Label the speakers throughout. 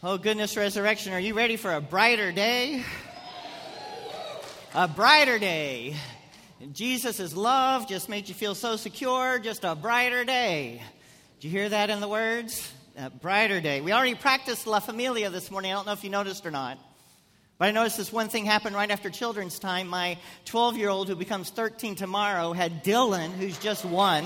Speaker 1: Oh, goodness, resurrection, are you ready for a brighter day? A brighter day. Jesus' love just made you feel so secure, just a brighter day. Did you hear that in the words? A brighter day. We already practiced La Familia this morning. I don't know if you noticed or not. But I noticed this one thing happened right after children's time. My 12 year old, who becomes 13 tomorrow, had Dylan, who's just one.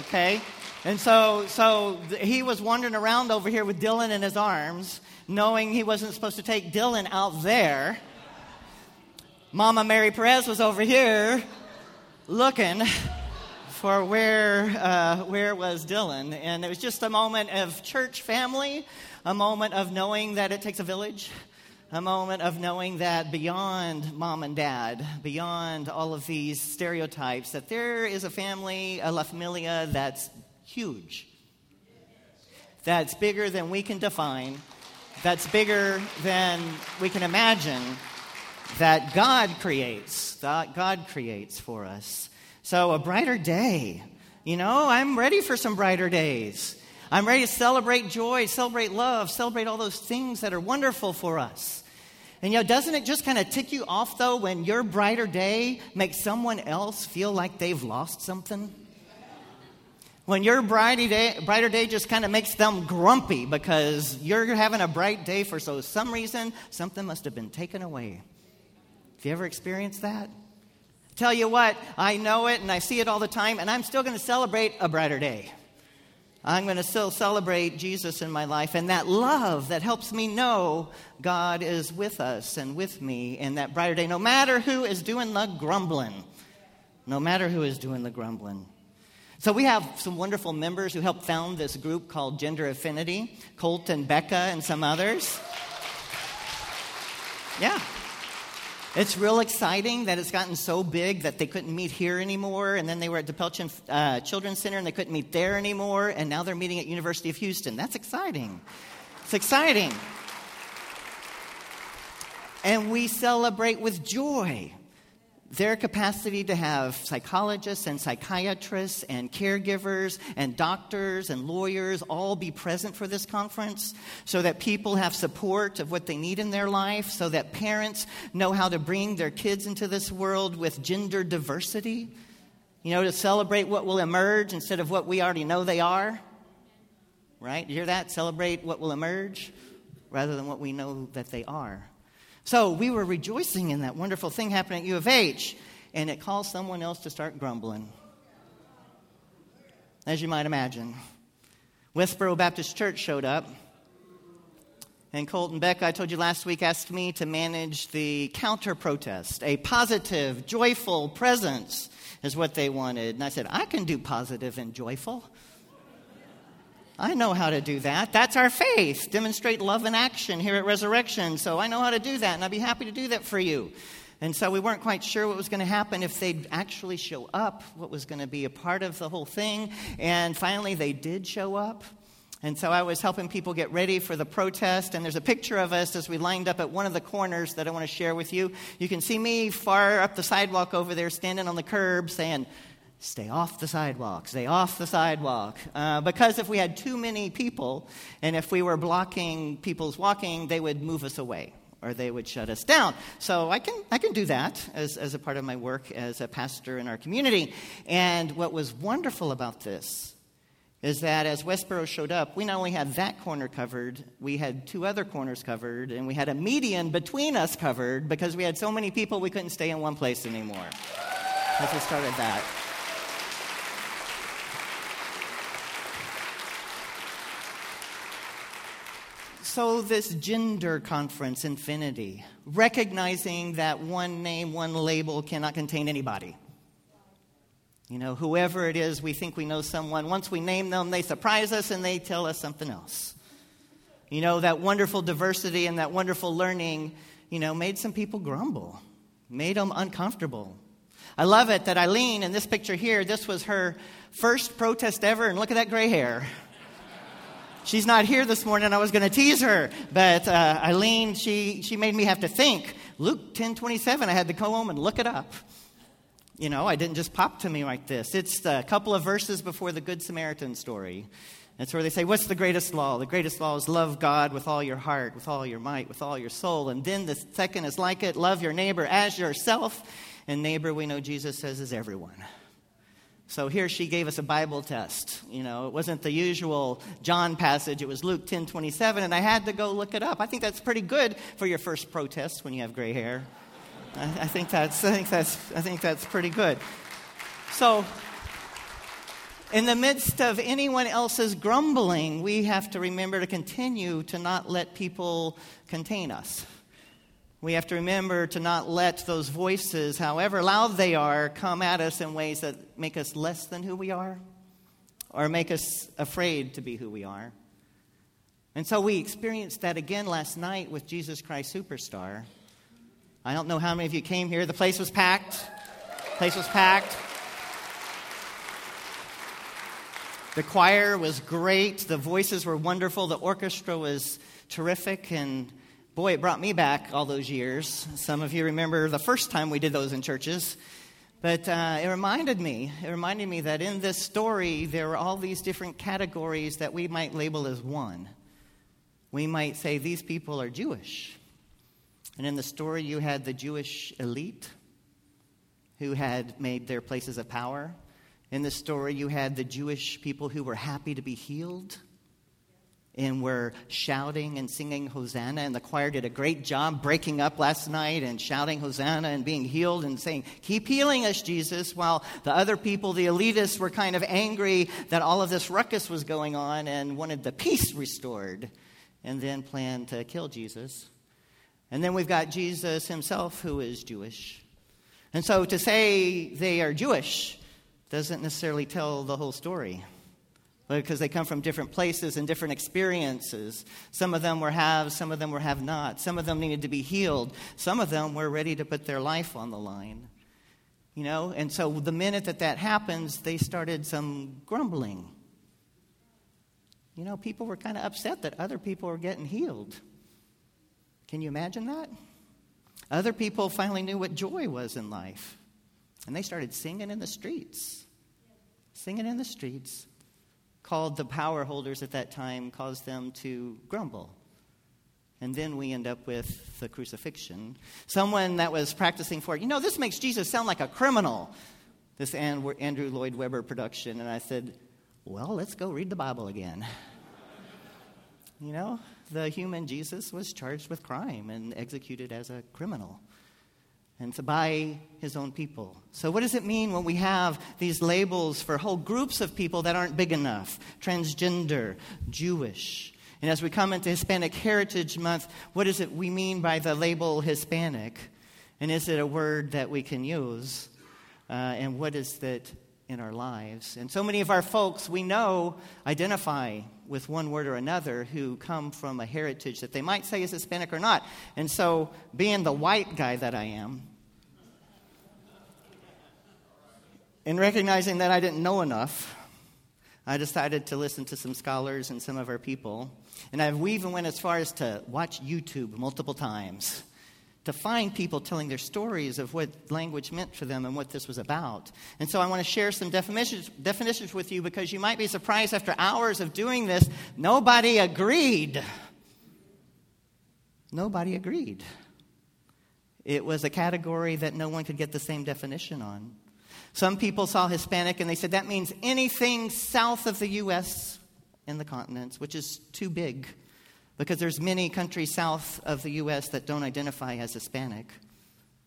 Speaker 1: Okay? And so, so he was wandering around over here with Dylan in his arms, knowing he wasn't supposed to take Dylan out there. Mama Mary Perez was over here looking for where, uh, where was Dylan. And it was just a moment of church family, a moment of knowing that it takes a village, a moment of knowing that beyond mom and dad, beyond all of these stereotypes, that there is a family, a La Familia that's huge, that's bigger than we can define, that's bigger than we can imagine, that God creates, that God creates for us. So, a brighter day. You know, I'm ready for some brighter days. I'm ready to celebrate joy, celebrate love, celebrate all those things that are wonderful for us. And you know, doesn't it just kind of tick you off though when your brighter day makes someone else feel like they've lost something? When your day, brighter day just kind of makes them grumpy because you're having a bright day for so some reason something must have been taken away. Have you ever experienced that? Tell you what, I know it and I see it all the time, and I'm still going to celebrate a brighter day. I'm going to still celebrate Jesus in my life and that love that helps me know God is with us and with me in that brighter day, no matter who is doing the grumbling. No matter who is doing the grumbling. So we have some wonderful members who helped found this group called Gender Infinity, Colt and Becca and some others. Yeah. It's real exciting that it's gotten so big that they couldn't meet here anymore, and then they were at DePelchin uh, Children's Center and they couldn't meet there anymore, and now they're meeting at University of Houston. That's exciting. It's exciting. And we celebrate with joy their capacity to have psychologists and psychiatrists and caregivers and doctors and lawyers all be present for this conference so that people have support of what they need in their life, so that parents know how to bring their kids into this world with gender diversity, you know, to celebrate what will emerge instead of what we already know they are. Right? You hear that? Celebrate what will emerge rather than what we know that they are. So we were rejoicing in that wonderful thing happening at U of H, and it caused someone else to start grumbling. As you might imagine. Westboro Baptist Church showed up. And Colton Beck, I told you last week, asked me to manage the counter protest. A positive, joyful presence is what they wanted. And I said, I can do positive and joyful. I know how to do that. That's our faith. Demonstrate love in action here at Resurrection. So I know how to do that, and I'd be happy to do that for you. And so we weren't quite sure what was going to happen if they'd actually show up, what was going to be a part of the whole thing. And finally, they did show up. And so I was helping people get ready for the protest. And there's a picture of us as we lined up at one of the corners that I want to share with you. You can see me far up the sidewalk over there, standing on the curb, saying, Stay off the sidewalk, stay off the sidewalk. Uh, because if we had too many people and if we were blocking people's walking, they would move us away or they would shut us down. So I can, I can do that as, as a part of my work as a pastor in our community. And what was wonderful about this is that as Westboro showed up, we not only had that corner covered, we had two other corners covered, and we had a median between us covered because we had so many people we couldn't stay in one place anymore. As we started that. So this gender conference, Infinity, recognizing that one name, one label cannot contain anybody. You know, whoever it is, we think we know someone. Once we name them, they surprise us and they tell us something else. You know, that wonderful diversity and that wonderful learning, you know, made some people grumble, made them uncomfortable. I love it that Eileen, in this picture here, this was her first protest ever, and look at that gray hair. She's not here this morning. I was going to tease her, but uh, Eileen, she, she made me have to think. Luke 10 27, I had to go home and look it up. You know, I didn't just pop to me like this. It's a couple of verses before the Good Samaritan story. That's where they say, What's the greatest law? The greatest law is love God with all your heart, with all your might, with all your soul. And then the second is like it love your neighbor as yourself. And neighbor, we know Jesus says, is everyone. So here she gave us a Bible test. You know, it wasn't the usual John passage, it was Luke 10 27, and I had to go look it up. I think that's pretty good for your first protest when you have gray hair. I, I think that's, I think that's, I think that's pretty good. So, in the midst of anyone else's grumbling, we have to remember to continue to not let people contain us. We have to remember to not let those voices, however loud they are, come at us in ways that make us less than who we are or make us afraid to be who we are. And so we experienced that again last night with Jesus Christ Superstar. I don't know how many of you came here. The place was packed. The place was packed. The choir was great. The voices were wonderful. The orchestra was terrific. And boy, it brought me back all those years. Some of you remember the first time we did those in churches. But uh, it reminded me, it reminded me that in this story, there are all these different categories that we might label as one. We might say these people are Jewish. And in the story, you had the Jewish elite who had made their places of power. In the story, you had the Jewish people who were happy to be healed and were shouting and singing Hosanna. And the choir did a great job breaking up last night and shouting Hosanna and being healed and saying, Keep healing us, Jesus. While the other people, the elitists, were kind of angry that all of this ruckus was going on and wanted the peace restored and then planned to kill Jesus. And then we've got Jesus himself, who is Jewish. And so to say they are Jewish doesn't necessarily tell the whole story because they come from different places and different experiences. Some of them were have, some of them were have not. Some of them needed to be healed. Some of them were ready to put their life on the line. You know, and so the minute that that happens, they started some grumbling. You know, people were kind of upset that other people were getting healed. Can you imagine that? Other people finally knew what joy was in life. And they started singing in the streets. Singing in the streets. Called the power holders at that time, caused them to grumble. And then we end up with the crucifixion. Someone that was practicing for it, you know, this makes Jesus sound like a criminal. This Andrew Lloyd Webber production. And I said, well, let's go read the Bible again. you know, the human Jesus was charged with crime and executed as a criminal and to by his own people. So, what does it mean when we have these labels for whole groups of people that aren't big enough? Transgender, Jewish. And as we come into Hispanic Heritage Month, what is it we mean by the label Hispanic? And is it a word that we can use? Uh, and what is that in our lives? And so many of our folks we know identify with one word or another who come from a heritage that they might say is Hispanic or not. And so, being the white guy that I am, and recognizing that I didn't know enough, I decided to listen to some scholars and some of our people. And I've, even went as far as to watch YouTube multiple times to find people telling their stories of what language meant for them and what this was about. And so I want to share some definitions, definitions with you because you might be surprised after hours of doing this, nobody agreed. Nobody agreed. It was a category that no one could get the same definition on. Some people saw Hispanic and they said that means anything south of the U.S. in the continents, which is too big because there's many countries south of the U.S. that don't identify as Hispanic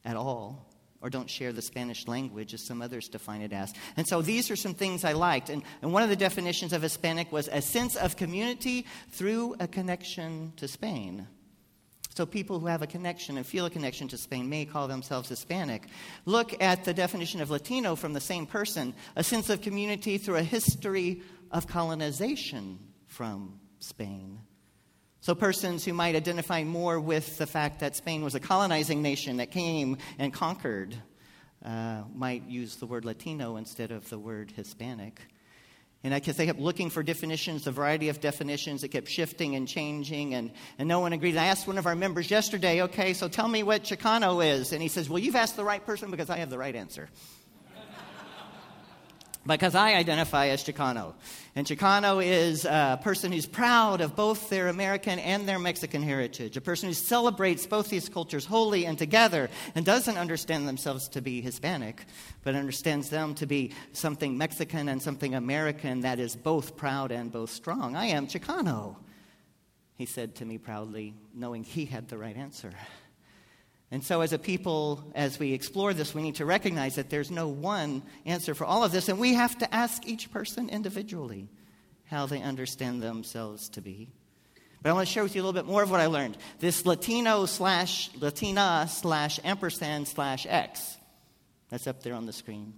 Speaker 1: at all or don't share the Spanish language as some others define it as. And so these are some things I liked. And, and one of the definitions of Hispanic was a sense of community through a connection to Spain. So people who have a connection and feel a connection to Spain may call themselves Hispanic. Look at the definition of Latino from the same person a sense of community through a history of colonization from Spain. So, persons who might identify more with the fact that Spain was a colonizing nation that came and conquered uh, might use the word Latino instead of the word Hispanic. And I guess I kept looking for definitions, a variety of definitions. It kept shifting and changing, and, and no one agreed. I asked one of our members yesterday, okay, so tell me what Chicano is. And he says, well, you've asked the right person because I have the right answer. Because I identify as Chicano. And Chicano is a person who's proud of both their American and their Mexican heritage, a person who celebrates both these cultures wholly and together and doesn't understand themselves to be Hispanic, but understands them to be something Mexican and something American that is both proud and both strong. I am Chicano, he said to me proudly, knowing he had the right answer. And so, as a people, as we explore this, we need to recognize that there's no one answer for all of this, and we have to ask each person individually how they understand themselves to be. But I want to share with you a little bit more of what I learned. This Latino slash Latina slash ampersand slash X. That's up there on the screen.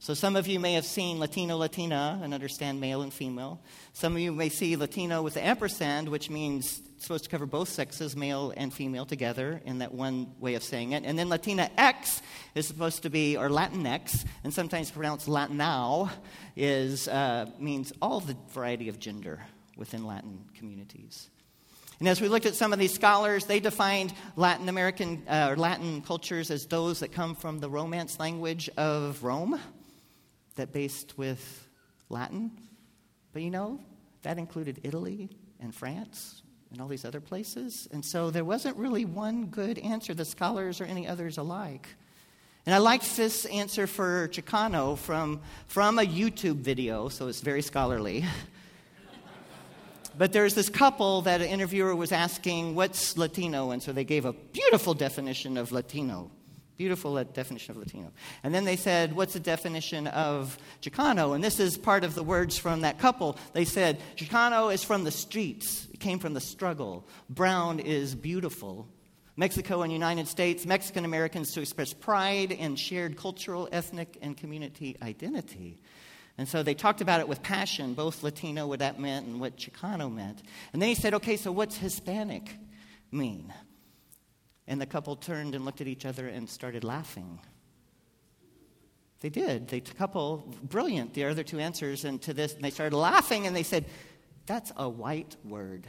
Speaker 1: So some of you may have seen Latino, Latina, and understand male and female. Some of you may see Latino with the ampersand, which means supposed to cover both sexes, male and female, together in that one way of saying it. And then Latina X is supposed to be, or Latinx, and sometimes pronounced Latinao, is, uh, means all the variety of gender within Latin communities. And as we looked at some of these scholars, they defined Latin American uh, or Latin cultures as those that come from the Romance language of Rome that based with Latin. But you know, that included Italy and France and all these other places. And so there wasn't really one good answer, the scholars or any others alike. And I liked this answer for Chicano from, from a YouTube video, so it's very scholarly. but there's this couple that an interviewer was asking, What's Latino? And so they gave a beautiful definition of Latino. Beautiful definition of Latino. And then they said, What's the definition of Chicano? And this is part of the words from that couple. They said, Chicano is from the streets, it came from the struggle. Brown is beautiful. Mexico and United States, Mexican Americans to express pride in shared cultural, ethnic, and community identity. And so they talked about it with passion, both Latino, what that meant, and what Chicano meant. And then he said, okay, so what's Hispanic mean? And the couple turned and looked at each other and started laughing. They did. The couple, brilliant, the other two answers, and to this, and they started laughing and they said, That's a white word.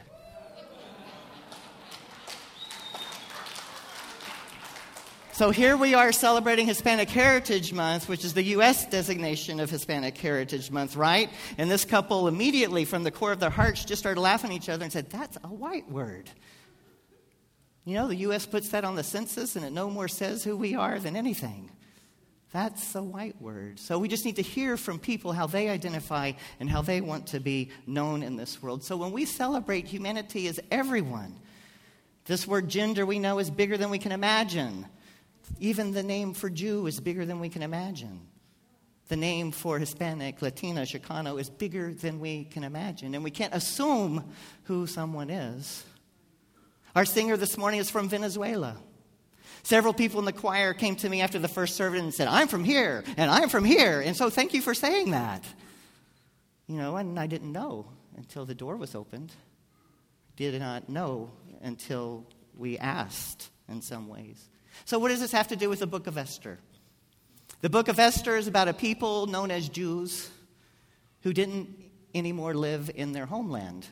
Speaker 1: So here we are celebrating Hispanic Heritage Month, which is the U.S. designation of Hispanic Heritage Month, right? And this couple immediately, from the core of their hearts, just started laughing at each other and said, That's a white word. You know, the U.S. puts that on the census and it no more says who we are than anything. That's a white word. So we just need to hear from people how they identify and how they want to be known in this world. So when we celebrate humanity as everyone, this word gender we know is bigger than we can imagine. Even the name for Jew is bigger than we can imagine. The name for Hispanic, Latina, Chicano is bigger than we can imagine. And we can't assume who someone is. Our singer this morning is from Venezuela. Several people in the choir came to me after the first service and said, I'm from here, and I'm from here. And so thank you for saying that. You know, and I didn't know until the door was opened. Did not know until we asked in some ways. So, what does this have to do with the book of Esther? The book of Esther is about a people known as Jews who didn't anymore live in their homeland.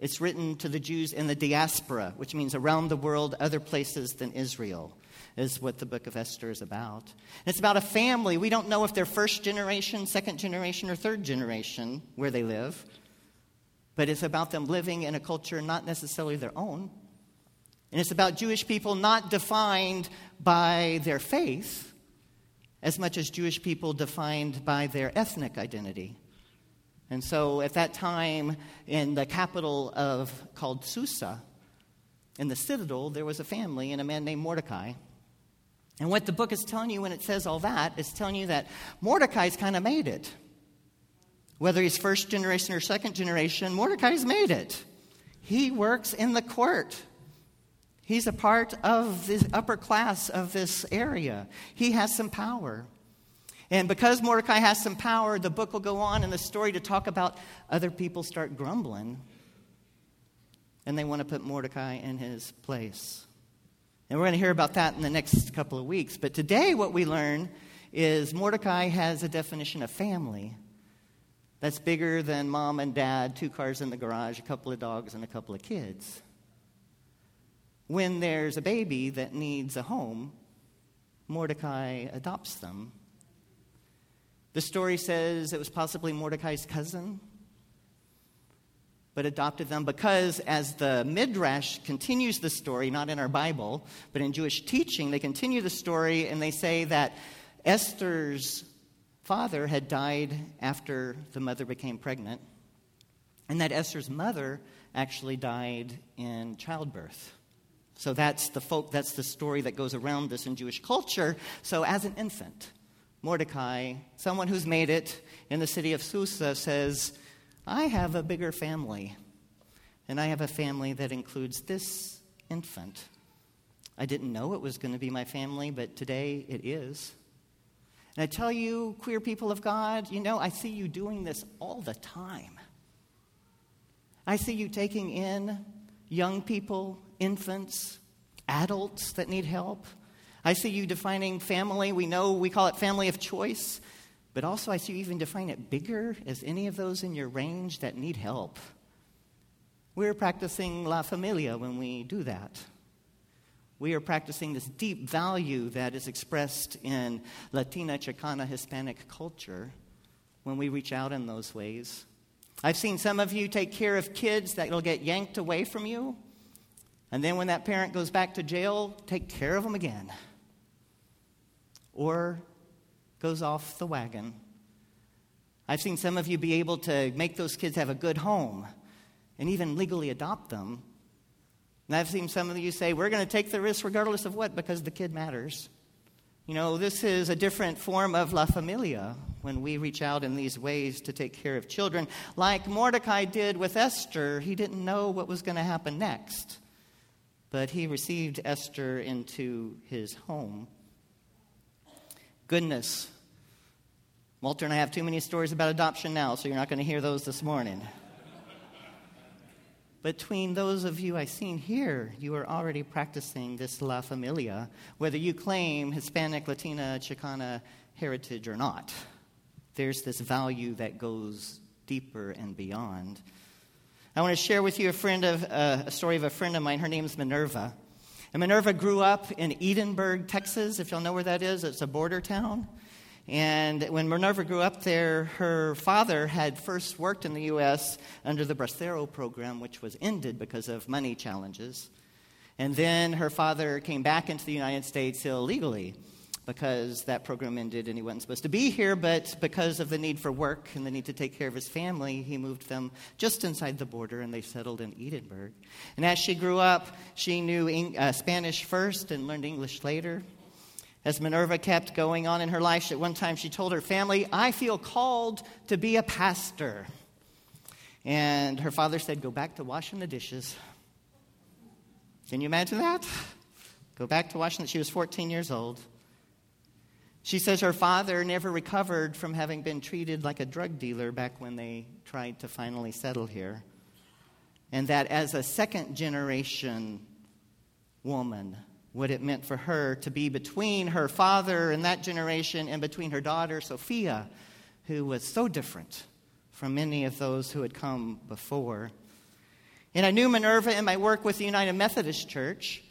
Speaker 1: It's written to the Jews in the diaspora, which means around the world, other places than Israel, is what the book of Esther is about. And it's about a family. We don't know if they're first generation, second generation, or third generation where they live, but it's about them living in a culture not necessarily their own. And it's about Jewish people not defined by their faith as much as Jewish people defined by their ethnic identity. And so at that time, in the capital of called Susa, in the citadel, there was a family and a man named Mordecai. And what the book is telling you when it says all that is telling you that Mordecai's kind of made it. Whether he's first generation or second generation, Mordecai's made it. He works in the court. He's a part of the upper class of this area. He has some power. And because Mordecai has some power, the book will go on in the story to talk about other people start grumbling. And they want to put Mordecai in his place. And we're going to hear about that in the next couple of weeks. But today, what we learn is Mordecai has a definition of family that's bigger than mom and dad, two cars in the garage, a couple of dogs, and a couple of kids. When there's a baby that needs a home, Mordecai adopts them The story says it was possibly Mordecai's cousin, but adopted them because, as the Midrash continues the story, not in our Bible, but in Jewish teaching, they continue the story and they say that Esther's father had died after the mother became pregnant, and that Esther's mother actually died in childbirth. So that's the folk, that's the story that goes around this in Jewish culture. So as an infant, Mordecai, someone who's made it in the city of Susa, says, I have a bigger family, and I have a family that includes this infant. I didn't know it was going to be my family, but today it is. And I tell you, queer people of God, you know, I see you doing this all the time. I see you taking in young people, infants, adults that need help. I see you defining family. We know we call it family of choice, but also I see you even define it bigger as any of those in your range that need help. We're practicing La Familia when we do that. We are practicing this deep value that is expressed in Latina, Chicana, Hispanic culture when we reach out in those ways. I've seen some of you take care of kids that will get yanked away from you. And then when that parent goes back to jail, take care of them again. Or goes off the wagon. I've seen some of you be able to make those kids have a good home and even legally adopt them. And I've seen some of you say, we're going to take the risk regardless of what because the kid matters. You know, this is a different form of La Familia when we reach out in these ways to take care of children. Like Mordecai did with Esther, he didn't know what was going to happen next, but he received Esther into his home. Goodness. Walter and I have too many stories about adoption now, so you're not going to hear those this morning. Between those of you I've seen here, you are already practicing this La Familia, whether you claim Hispanic, Latina, Chicana heritage or not there's this value that goes deeper and beyond. I want to share with you a friend of uh, a story of a friend of mine. Her name is Minerva. And Minerva grew up in Edinburg, Texas. If y'all know where that is, it's a border town. And when Minerva grew up there, her father had first worked in the U.S. under the Bracero program, which was ended because of money challenges. And then her father came back into the United States illegally because that program ended and he wasn't supposed to be here, but because of the need for work and the need to take care of his family, he moved them just inside the border and they settled in Edinburg. And as she grew up, she knew uh, Spanish first and learned English later. As Minerva kept going on in her life, at one time she told her family, I feel called to be a pastor. And her father said, Go back to washing the dishes. Can you imagine that? Go back to washing. She was 14 years old. She says her father never recovered from having been treated like a drug dealer back when they tried to finally settle here. And that as a second generation woman, what it meant for her to be between her father and that generation and between her daughter, Sophia, who was so different from many of those who had come before. And I knew Minerva in my work with the United Methodist Church.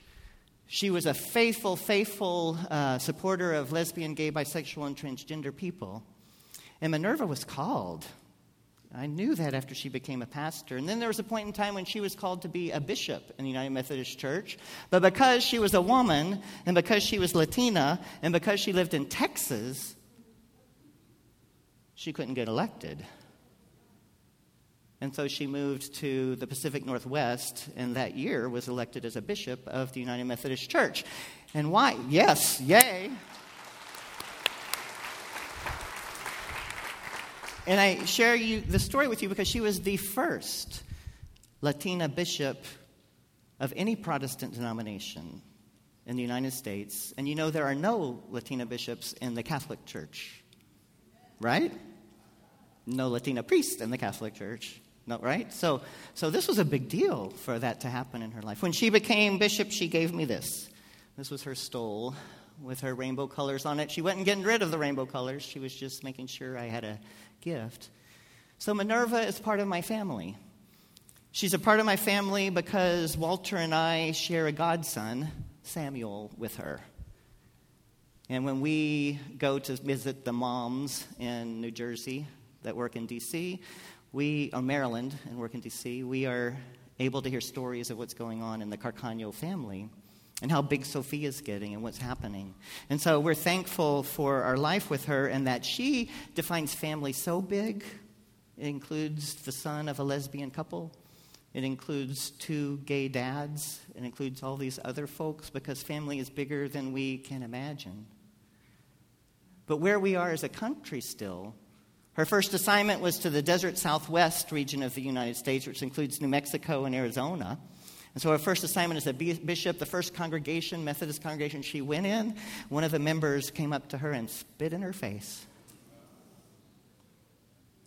Speaker 1: She was a faithful, faithful uh, supporter of lesbian, gay, bisexual, and transgender people. And Minerva was called. I knew that after she became a pastor. And then there was a point in time when she was called to be a bishop in the United Methodist Church. But because she was a woman, and because she was Latina, and because she lived in Texas, she couldn't get elected. And so she moved to the Pacific Northwest, and that year was elected as a bishop of the United Methodist Church. And why? Yes, yay. And I share you the story with you because she was the first Latina bishop of any Protestant denomination in the United States. And you know there are no Latina bishops in the Catholic Church, right? No Latina priests in the Catholic Church. No, right? So, so this was a big deal for that to happen in her life. When she became bishop, she gave me this. This was her stole with her rainbow colors on it. She wasn't getting rid of the rainbow colors, she was just making sure I had a gift. So Minerva is part of my family. She's a part of my family because Walter and I share a godson, Samuel, with her. And when we go to visit the moms in New Jersey that work in D.C., we, or Maryland and work in D.C., we are able to hear stories of what's going on in the Carcano family and how big Sophia is getting and what's happening. And so we're thankful for our life with her and that she defines family so big. It includes the son of a lesbian couple. It includes two gay dads. It includes all these other folks because family is bigger than we can imagine. But where we are as a country still, her first assignment was to the desert southwest region of the United States, which includes New Mexico and Arizona. And so her first assignment as a bishop, the first congregation, Methodist congregation she went in, one of the members came up to her and spit in her face.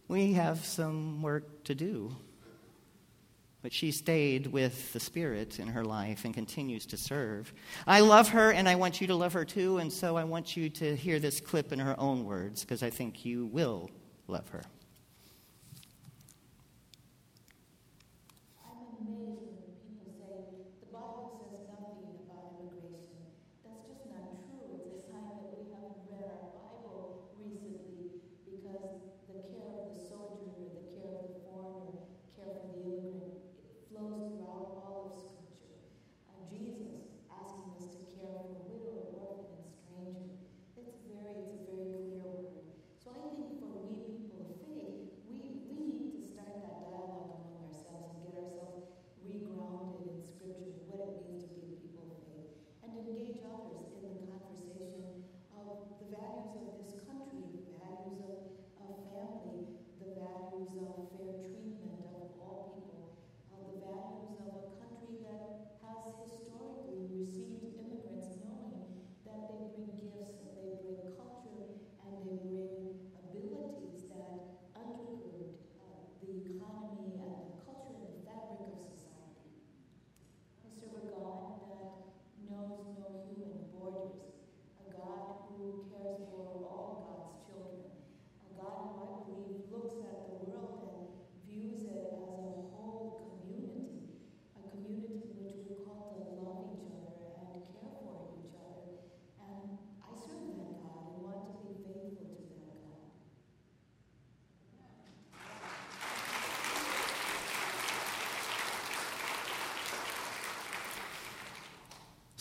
Speaker 1: We have some work to do. But she stayed with the Spirit in her life and continues to serve. I love her and I want you to love her too, and so I want you to hear this clip in her own words because I think you will love her.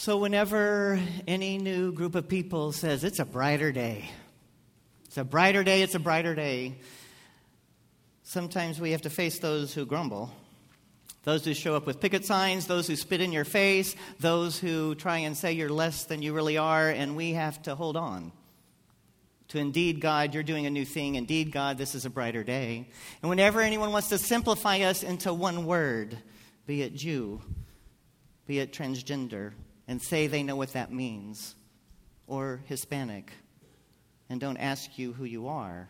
Speaker 1: So, whenever any new group of people says, it's a brighter day, it's a brighter day, it's a brighter day, sometimes we have to face those who grumble. Those who show up with picket signs, those who spit in your face, those who try and say you're less than you really are, and we have to hold on to indeed, God, you're doing a new thing. Indeed, God, this is a brighter day. And whenever anyone wants to simplify us into one word, be it Jew, be it transgender, and say they know what that means, or Hispanic, and don't ask you who you are,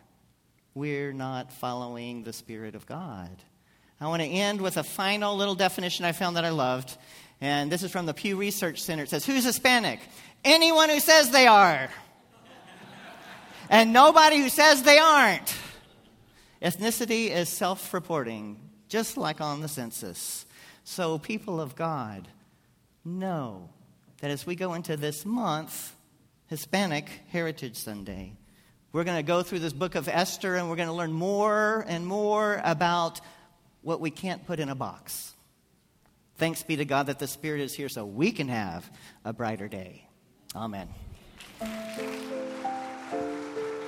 Speaker 1: we're not following the Spirit of God. I want to end with a final little definition I found that I loved. And this is from the Pew Research Center. It says, Who's Hispanic? Anyone who says they are. and nobody who says they aren't. Ethnicity is self reporting, just like on the census. So, people of God, know that as we go into this month, Hispanic Heritage Sunday, we're going to go through this book of Esther and we're going to learn more and more about what we can't put in a box. Thanks be to God that the Spirit is here so we can have a brighter day. Amen.